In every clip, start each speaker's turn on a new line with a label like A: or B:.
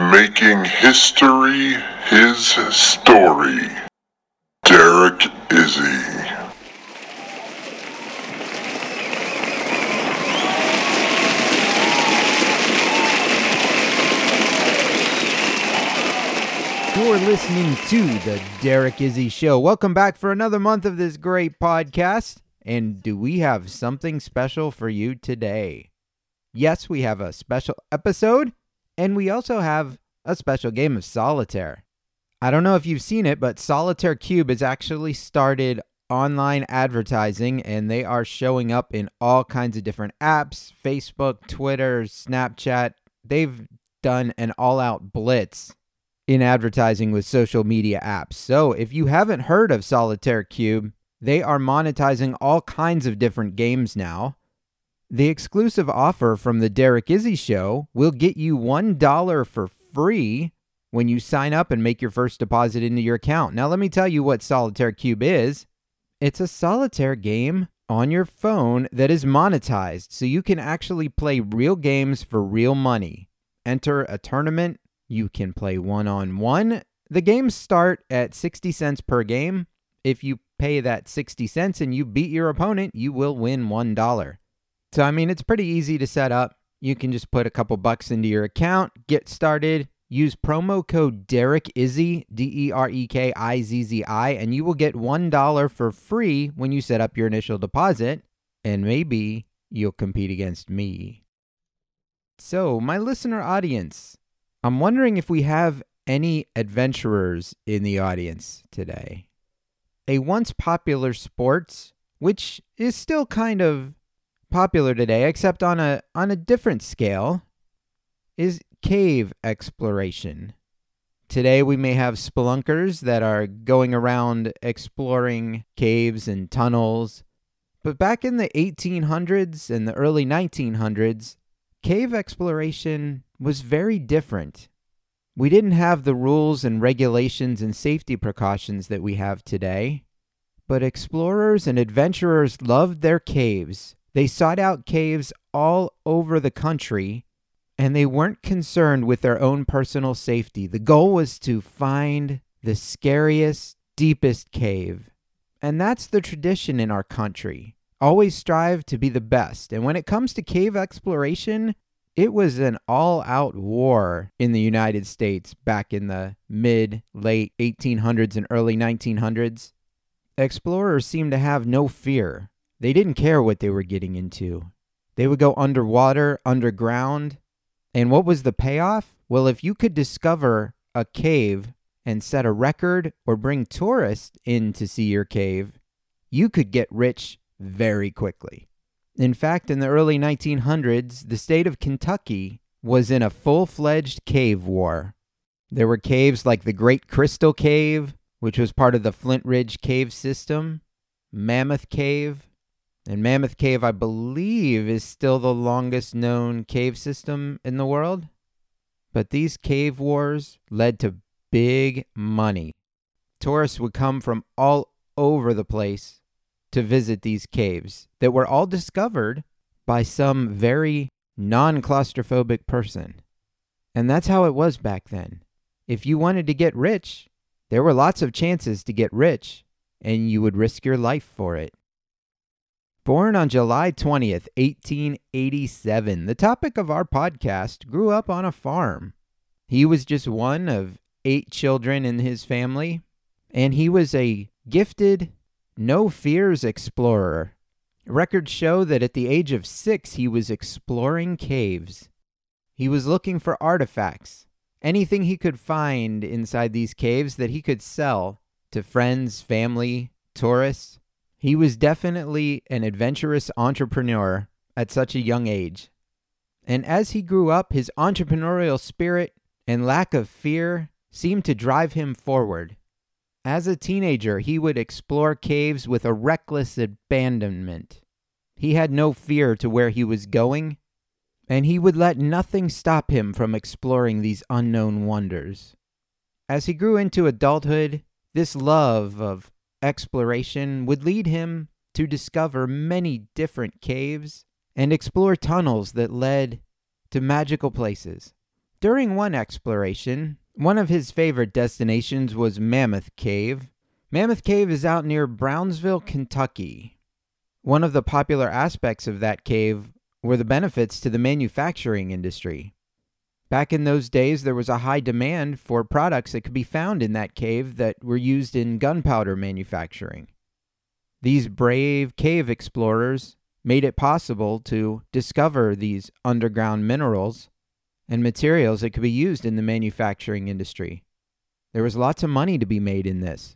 A: Making history his story, Derek Izzi.
B: You're listening to the Derek Izzi Show. Welcome back for another month of this great podcast. And do we have something special for you today? Yes, we have a special episode, and we also have a special game of solitaire. I don't know if you've seen it, but Solitaire Cube has actually started online advertising and they are showing up in all kinds of different apps Facebook, Twitter, Snapchat. They've done an all out blitz in advertising with social media apps. So if you haven't heard of Solitaire Cube, they are monetizing all kinds of different games now. The exclusive offer from the Derek Izzi Show will get you $1 for free when you sign up and make your first deposit into your account. Now, let me tell you what Solitaire Cube is it's a solitaire game on your phone that is monetized, so you can actually play real games for real money. Enter a tournament, you can play one on one. The games start at 60 cents per game. If you pay that 60 cents and you beat your opponent, you will win $1. So, I mean, it's pretty easy to set up. You can just put a couple bucks into your account, get started, use promo code Derek Izzi, D E R E K I Z Z I, and you will get $1 for free when you set up your initial deposit. And maybe you'll compete against me. So, my listener audience, I'm wondering if we have any adventurers in the audience today. A once popular sport, which is still kind of popular today, except on a on a different scale, is cave exploration. Today we may have spelunkers that are going around exploring caves and tunnels. But back in the 1800s and the early 1900s, cave exploration was very different. We didn't have the rules and regulations and safety precautions that we have today. But explorers and adventurers loved their caves. They sought out caves all over the country, and they weren't concerned with their own personal safety. The goal was to find the scariest, deepest cave. And that's the tradition in our country. Always strive to be the best. And when it comes to cave exploration, it was an all out war in the United States back in the mid, late 1800s and early 1900s. Explorers seemed to have no fear. They didn't care what they were getting into. They would go underwater, underground. And what was the payoff? Well, if you could discover a cave and set a record or bring tourists in to see your cave, you could get rich very quickly. In fact, in the early 1900s, the state of Kentucky was in a full fledged cave war. There were caves like the Great Crystal Cave, which was part of the Flint Ridge Cave System, Mammoth Cave, and Mammoth Cave, I believe, is still the longest known cave system in the world. But these cave wars led to big money. Tourists would come from all over the place to visit these caves that were all discovered by some very non claustrophobic person. And that's how it was back then. If you wanted to get rich, there were lots of chances to get rich, and you would risk your life for it. Born on July 20th, 1887, the topic of our podcast grew up on a farm. He was just one of eight children in his family, and he was a gifted, no fears explorer. Records show that at the age of six, he was exploring caves. He was looking for artifacts, anything he could find inside these caves that he could sell to friends, family, tourists. He was definitely an adventurous entrepreneur at such a young age. And as he grew up, his entrepreneurial spirit and lack of fear seemed to drive him forward. As a teenager, he would explore caves with a reckless abandonment. He had no fear to where he was going, and he would let nothing stop him from exploring these unknown wonders. As he grew into adulthood, this love of exploration would lead him to discover many different caves and explore tunnels that led to magical places. During one exploration, one of his favorite destinations was Mammoth Cave. Mammoth Cave is out near Brownsville, Kentucky. One of the popular aspects of that cave were the benefits to the manufacturing industry. Back in those days, there was a high demand for products that could be found in that cave that were used in gunpowder manufacturing. These brave cave explorers made it possible to discover these underground minerals and materials that could be used in the manufacturing industry. There was lots of money to be made in this.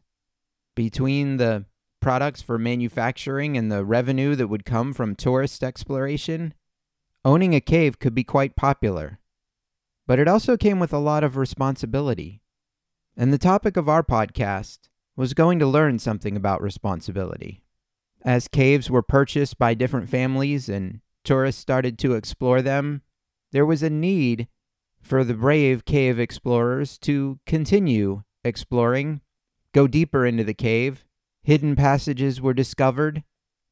B: Between the products for manufacturing and the revenue that would come from tourist exploration, owning a cave could be quite popular. But it also came with a lot of responsibility. And the topic of our podcast was going to learn something about responsibility. As caves were purchased by different families and tourists started to explore them, there was a need for the brave cave explorers to continue exploring, go deeper into the cave. Hidden passages were discovered,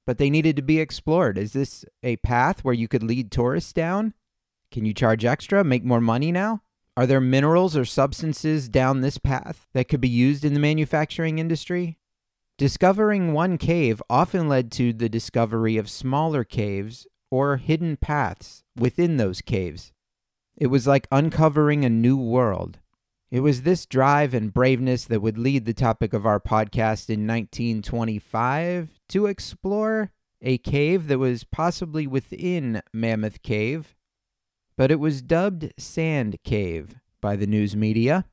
B: but they needed to be explored. Is this a path where you could lead tourists down? Can you charge extra, make more money now? Are there minerals or substances down this path that could be used in the manufacturing industry? Discovering one cave often led to the discovery of smaller caves or hidden paths within those caves. It was like uncovering a new world. It was this drive and braveness that would lead the topic of our podcast in 1925 to explore a cave that was possibly within Mammoth Cave but it was dubbed Sand Cave by the news media.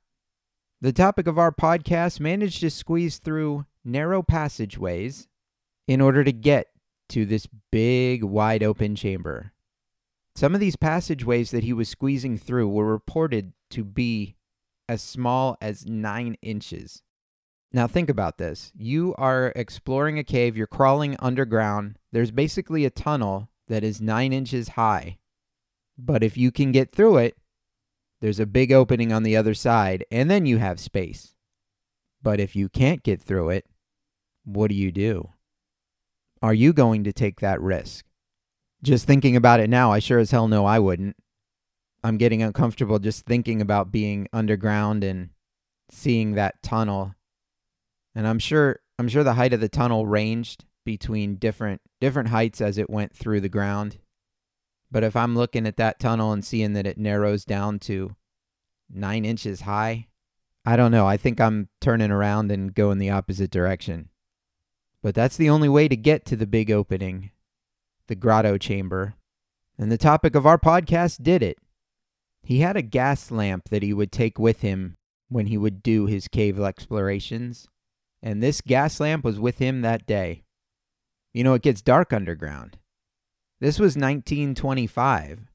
B: The topic of our podcast managed to squeeze through narrow passageways in order to get to this big, wide open chamber. Some of these passageways that he was squeezing through were reported to be as small as nine inches. Now, think about this. You are exploring a cave, you're crawling underground. There's basically a tunnel that is nine inches high but if you can get through it, there's a big opening on the other side, and then you have space. But if you can't get through it, what do you do? Are you going to take that risk? Just thinking about it now, I sure as hell know I wouldn't. I'm getting uncomfortable just thinking about being underground and seeing that tunnel. And I'm sure I'm sure the height of the tunnel ranged between different different heights as it went through the ground. But if I'm looking at that tunnel and seeing that it narrows down to nine inches high, I don't know. I think I'm turning around and going the opposite direction. But that's the only way to get to the big opening, the grotto chamber. And the topic of our podcast did it. He had a gas lamp that he would take with him when he would do his cave explorations. And this gas lamp was with him that day. You know, it gets dark underground. This was 1925.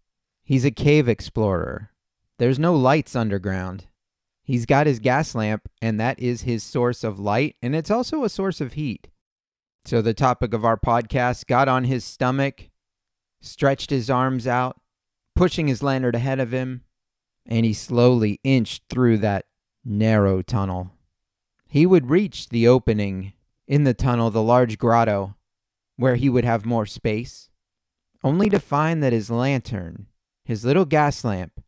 B: He's a cave explorer. There's no lights underground. He's got his gas lamp, and that is his source of light, and it's also a source of heat. So, the topic of our podcast got on his stomach, stretched his arms out, pushing his lantern ahead of him, and he slowly inched through that narrow tunnel. He would reach the opening in the tunnel, the large grotto, where he would have more space only to find that his lantern, his little gas lamp,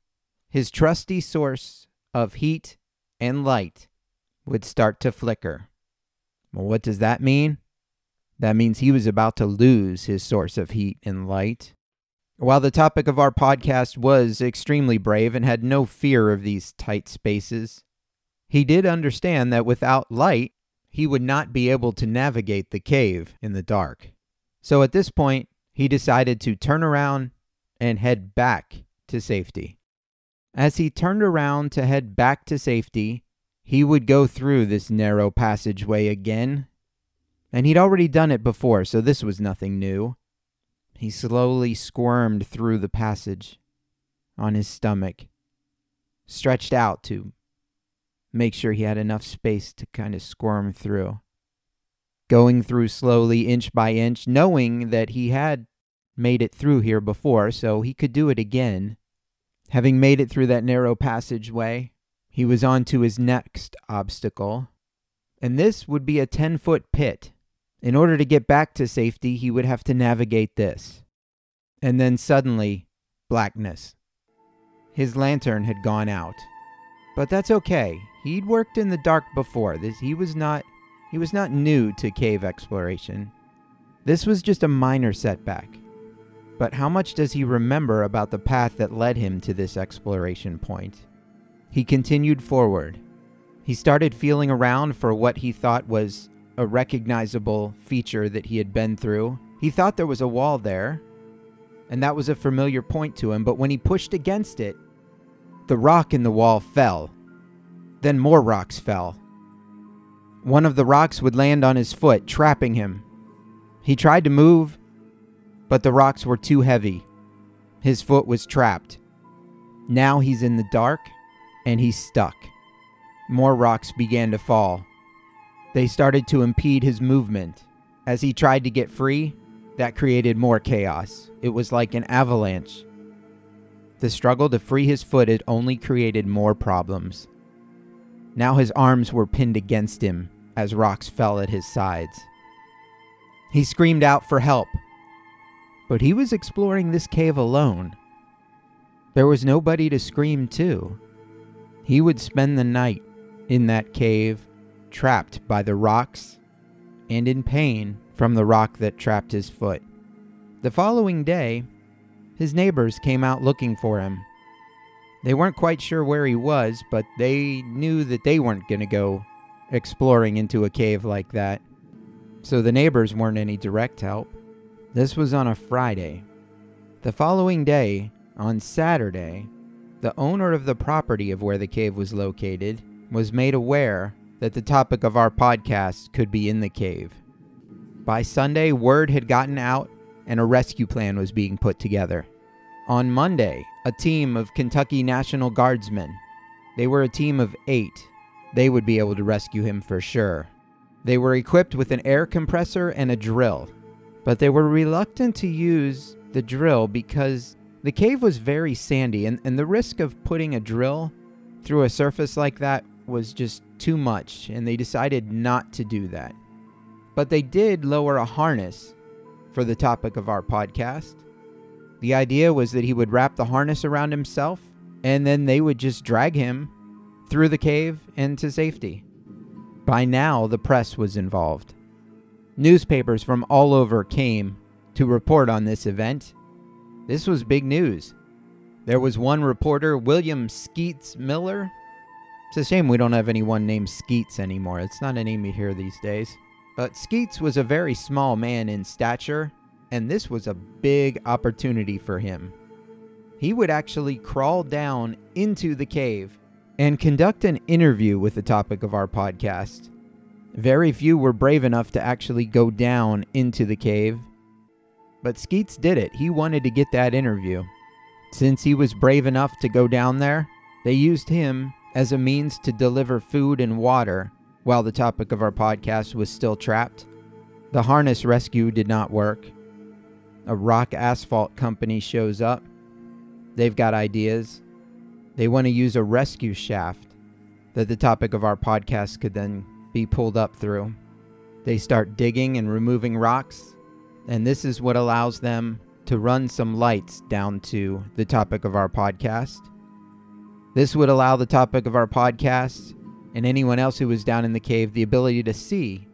B: his trusty source of heat and light, would start to flicker. Well, what does that mean? That means he was about to lose his source of heat and light. While the topic of our podcast was extremely brave and had no fear of these tight spaces, he did understand that without light, he would not be able to navigate the cave in the dark. So at this point, he decided to turn around and head back to safety. As he turned around to head back to safety, he would go through this narrow passageway again. And he'd already done it before, so this was nothing new. He slowly squirmed through the passage, on his stomach, stretched out to make sure he had enough space to kind of squirm through. Going through slowly, inch by inch, knowing that he had made it through here before, so he could do it again. Having made it through that narrow passageway, he was on to his next obstacle, and this would be a 10 foot pit. In order to get back to safety, he would have to navigate this. And then suddenly, blackness. His lantern had gone out. But that's okay. He'd worked in the dark before. This he was not he was not new to cave exploration. This was just a minor setback. But how much does he remember about the path that led him to this exploration point? He continued forward. He started feeling around for what he thought was a recognizable feature that he had been through. He thought there was a wall there, and that was a familiar point to him, but when he pushed against it, the rock in the wall fell. Then more rocks fell. One of the rocks would land on his foot, trapping him. He tried to move, but the rocks were too heavy. His foot was trapped. Now he's in the dark and he's stuck. More rocks began to fall. They started to impede his movement. As he tried to get free, that created more chaos. It was like an avalanche. The struggle to free his foot had only created more problems. Now his arms were pinned against him as rocks fell at his sides. He screamed out for help, but he was exploring this cave alone. There was nobody to scream to. He would spend the night in that cave, trapped by the rocks and in pain from the rock that trapped his foot. The following day, his neighbors came out looking for him. They weren't quite sure where he was, but they knew that they weren't going to go exploring into a cave like that. So the neighbors weren't any direct help. This was on a Friday. The following day, on Saturday, the owner of the property of where the cave was located was made aware that the topic of our podcast could be in the cave. By Sunday, word had gotten out and a rescue plan was being put together. On Monday, a team of Kentucky National Guardsmen, they were a team of eight, they would be able to rescue him for sure. They were equipped with an air compressor and a drill, but they were reluctant to use the drill because the cave was very sandy, and, and the risk of putting a drill through a surface like that was just too much, and they decided not to do that. But they did lower a harness for the topic of our podcast. The idea was that he would wrap the harness around himself, and then they would just drag him through the cave and to safety. By now, the press was involved. Newspapers from all over came to report on this event, this was big news. There was one reporter, William Skeets Miller. It's a shame we don't have anyone named Skeets anymore. It's not a name you hear these days. But Skeets was a very small man in stature, and this was a big opportunity for him. He would actually crawl down into the cave and conduct an interview with the topic of our podcast. Very few were brave enough to actually go down into the cave but Skeets did it. He wanted to get that interview. Since he was brave enough to go down there, they used him as a means to deliver food and water while the topic of our podcast was still trapped. The harness rescue did not work. A rock asphalt company shows up. They've got ideas. They want to use a rescue shaft that the topic of our podcast could then be pulled up through. They start digging and removing rocks and this is what allows them to run some lights down to the topic of our podcast. This would allow the topic of our podcast and anyone else who was down in the cave the ability to see.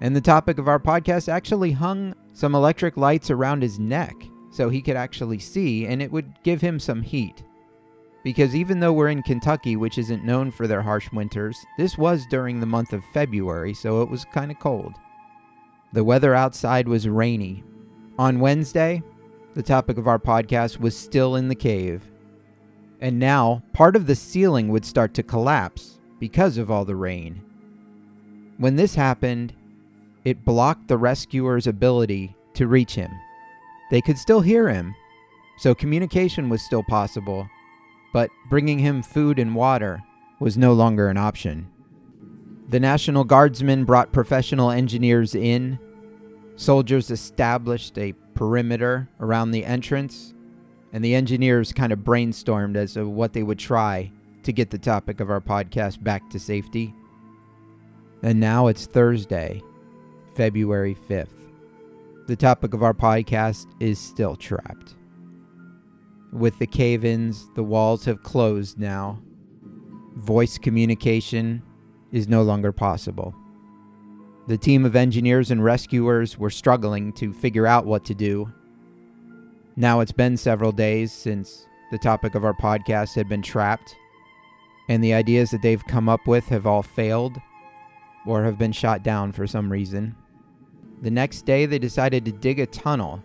B: And the topic of our podcast actually hung some electric lights around his neck so he could actually see, and it would give him some heat. Because even though we're in Kentucky, which isn't known for their harsh winters, this was during the month of February, so it was kind of cold. The weather outside was rainy. On Wednesday, the topic of our podcast was still in the cave. And now, part of the ceiling would start to collapse because of all the rain. When this happened, it blocked the rescuer's ability to reach him. They could still hear him, so communication was still possible, but bringing him food and water was no longer an option. The National Guardsmen brought professional engineers in. Soldiers established a perimeter around the entrance, and the engineers kind of brainstormed as to what they would try to get the topic of our podcast back to safety. And now it's Thursday, February 5th. The topic of our podcast is still trapped. With the cave ins, the walls have closed now. Voice communication is no longer possible. The team of engineers and rescuers were struggling to figure out what to do. Now it's been several days since the topic of our podcast had been trapped, and the ideas that they've come up with have all failed or have been shot down for some reason. The next day, they decided to dig a tunnel.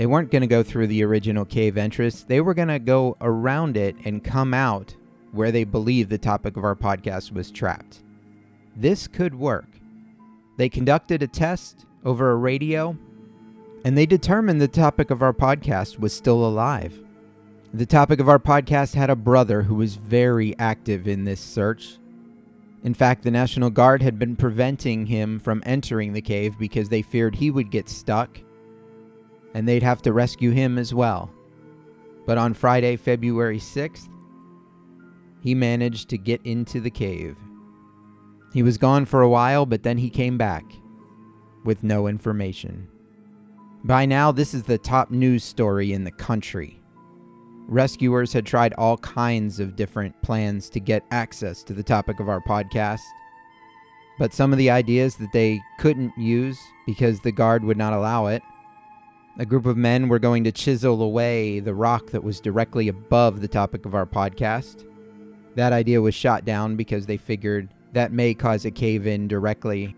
B: They weren't going to go through the original cave entrance, they were going to go around it and come out where they believe the topic of our podcast was trapped. This could work. They conducted a test over a radio, and they determined the topic of our podcast was still alive. The topic of our podcast had a brother who was very active in this search. In fact, the National Guard had been preventing him from entering the cave because they feared he would get stuck and they'd have to rescue him as well. But on Friday, February 6th, he managed to get into the cave. He was gone for a while, but then he came back with no information. By now, this is the top news story in the country. Rescuers had tried all kinds of different plans to get access to the topic of our podcast, but some of the ideas that they couldn't use because the guard would not allow it. A group of men were going to chisel away the rock that was directly above the topic of our podcast. That idea was shot down because they figured that may cause a cave in directly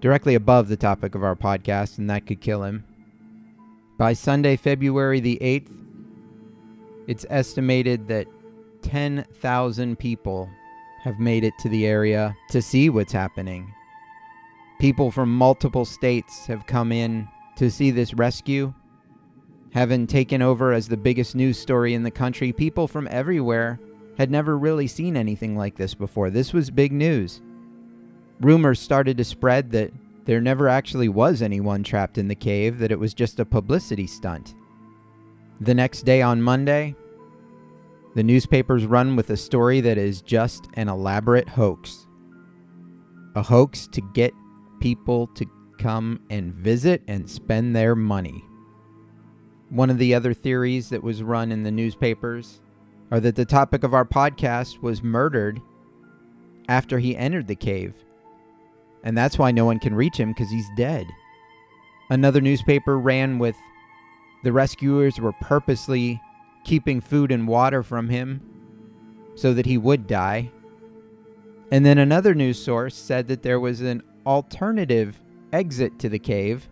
B: directly above the topic of our podcast and that could kill him. By Sunday, February the 8th, it's estimated that 10,000 people have made it to the area to see what's happening. People from multiple states have come in to see this rescue. Having taken over as the biggest news story in the country, people from everywhere had never really seen anything like this before. This was big news. Rumors started to spread that there never actually was anyone trapped in the cave, that it was just a publicity stunt. The next day on Monday, the newspapers run with a story that is just an elaborate hoax. A hoax to get people to come and visit and spend their money. One of the other theories that was run in the newspapers are that the topic of our podcast was murdered after he entered the cave. And that's why no one can reach him because he's dead. Another newspaper ran with the rescuers were purposely keeping food and water from him so that he would die. And then another news source said that there was an alternative exit to the cave.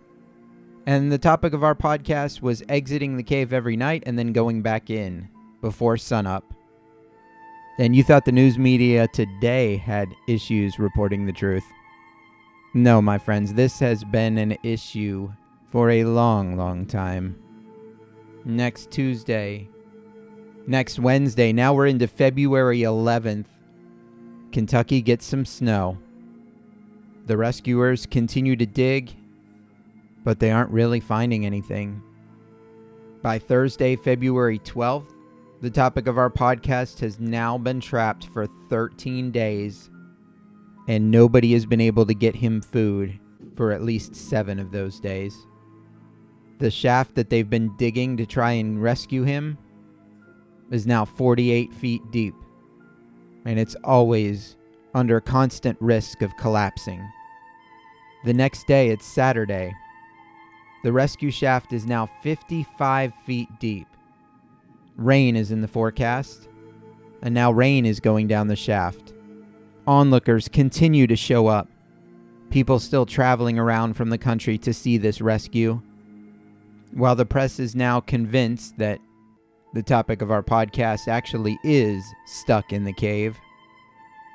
B: And the topic of our podcast was exiting the cave every night and then going back in before sunup. And you thought the news media today had issues reporting the truth. No, my friends, this has been an issue for a long, long time. Next Tuesday, next Wednesday, now we're into February 11th. Kentucky gets some snow. The rescuers continue to dig, but they aren't really finding anything. By Thursday, February 12th, the topic of our podcast has now been trapped for 13 days, and nobody has been able to get him food for at least seven of those days. The shaft that they've been digging to try and rescue him is now 48 feet deep, and it's always under constant risk of collapsing. The next day, it's Saturday. The rescue shaft is now 55 feet deep Rain is in the forecast, and now rain is going down the shaft. Onlookers continue to show up. People still traveling around from the country to see this rescue. While the press is now convinced that the topic of our podcast actually is stuck in the cave,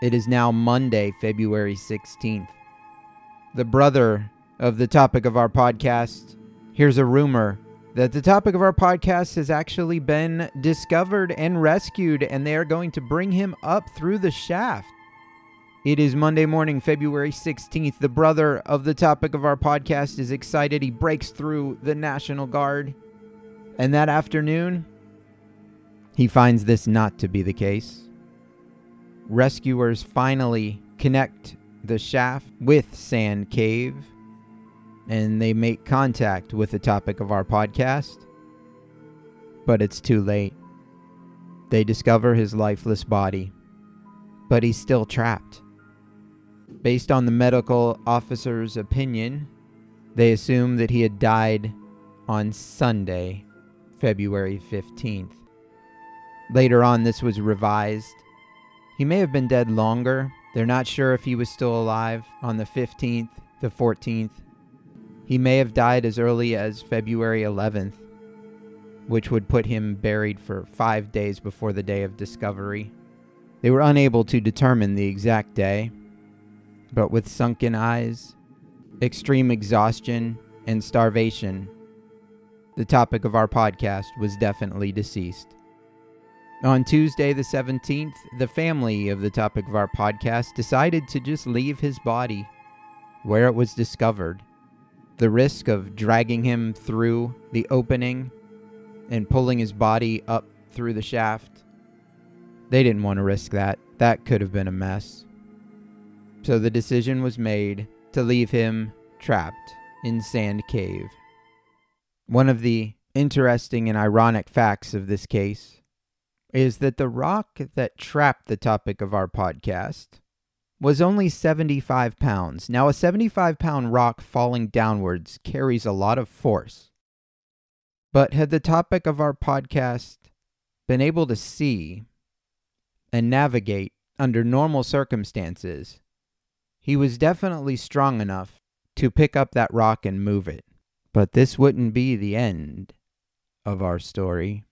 B: it is now Monday, February 16th. The brother of the topic of our podcast hears a rumor that the topic of our podcast has actually been discovered and rescued, and they are going to bring him up through the shaft. It is Monday morning, February 16th. The brother of the topic of our podcast is excited. He breaks through the National Guard. And that afternoon, he finds this not to be the case. Rescuers finally connect the shaft with Sand Cave, and they make contact with the topic of our podcast. But it's too late. They discover his lifeless body, but he's still trapped. Based on the medical officer's opinion, they assume that he had died on Sunday, February 15th. Later on, this was revised. He may have been dead longer. They're not sure if he was still alive on the 15th, the 14th. He may have died as early as February 11th, which would put him buried for five days before the day of discovery. They were unable to determine the exact day, but with sunken eyes, extreme exhaustion, and starvation, the topic of our podcast was definitely deceased. On Tuesday, the 17th, the family of the topic of our podcast decided to just leave his body where it was discovered. The risk of dragging him through the opening and pulling his body up through the shaft, they didn't want to risk that. That could have been a mess. So the decision was made to leave him trapped in Sand Cave. One of the interesting and ironic facts of this case is that the rock that trapped the topic of our podcast was only 75 pounds. Now, a 75 pound rock falling downwards carries a lot of force. But had the topic of our podcast been able to see and navigate under normal circumstances, he was definitely strong enough to pick up that rock and move it. But this wouldn't be the end of our story.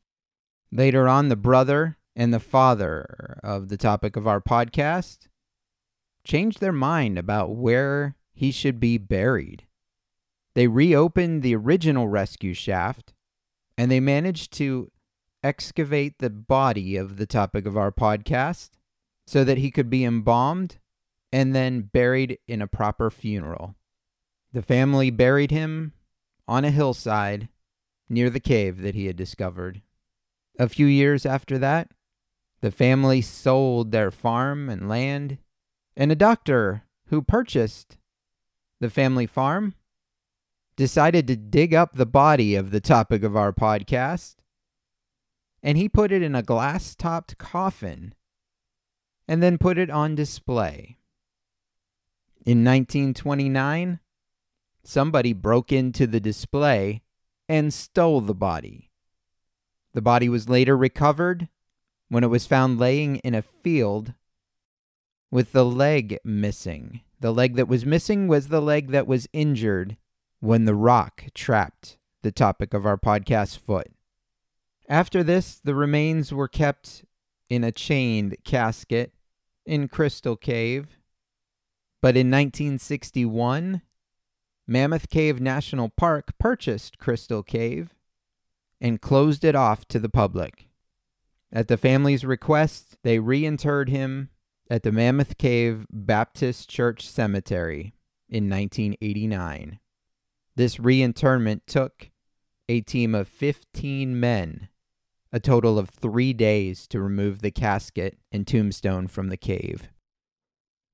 B: Later on, the brother and the father of the topic of our podcast changed their mind about where he should be buried. They reopened the original rescue shaft and they managed to excavate the body of the topic of our podcast so that he could be embalmed and then buried in a proper funeral. The family buried him on a hillside near the cave that he had discovered. A few years after that, the family sold their farm and land, and a doctor who purchased the family farm decided to dig up the body of the topic of our podcast, and he put it in a glass topped coffin and then put it on display. In 1929, somebody broke into the display and stole the body. The body was later recovered when it was found laying in a field with the leg missing. The leg that was missing was the leg that was injured when the rock trapped the topic of our podcast foot. After this, the remains were kept in a chained casket in Crystal Cave but in 1961, Mammoth Cave National Park purchased Crystal Cave and closed it off to the public. At the family's request, they reinterred him at the Mammoth Cave Baptist Church Cemetery in 1989. This reinterment took a team of 15 men, a total of three days to remove the casket and tombstone from the cave.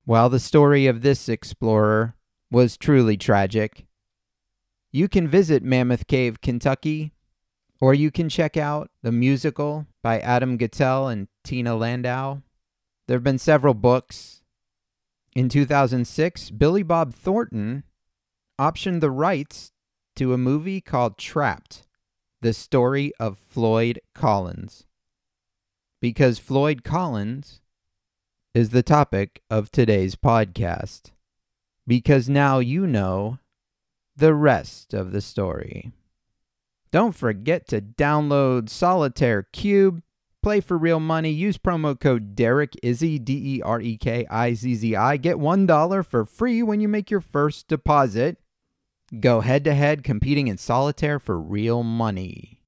B: While the story of this explorer was truly tragic, you can visit Mammoth Cave, Kentucky, or you can check out the musical by Adam Guettel and Tina Landau. There have been several books. In 2006, Billy Bob Thornton optioned the rights to a movie called Trapped The Story of Floyd Collins. Because Floyd Collins is the topic of today's podcast, because now you know the rest of the story. Don't forget to download Solitaire Cube, play for real money, use promo code Derek Izzi, D E R E K I Z Z I. Get $1 for free when you make your first deposit. go head to head competing in solitaire for real money.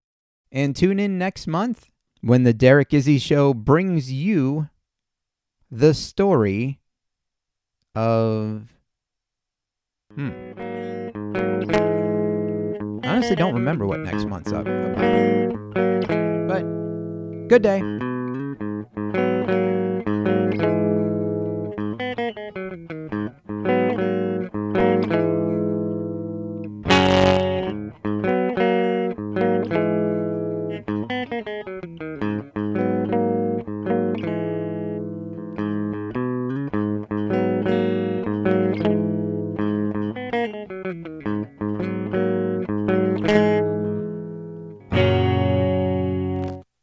B: And tune in next month when the Derek Izzi Show brings you the story of. Hmm. Honestly don't remember what next month's up about. But good day.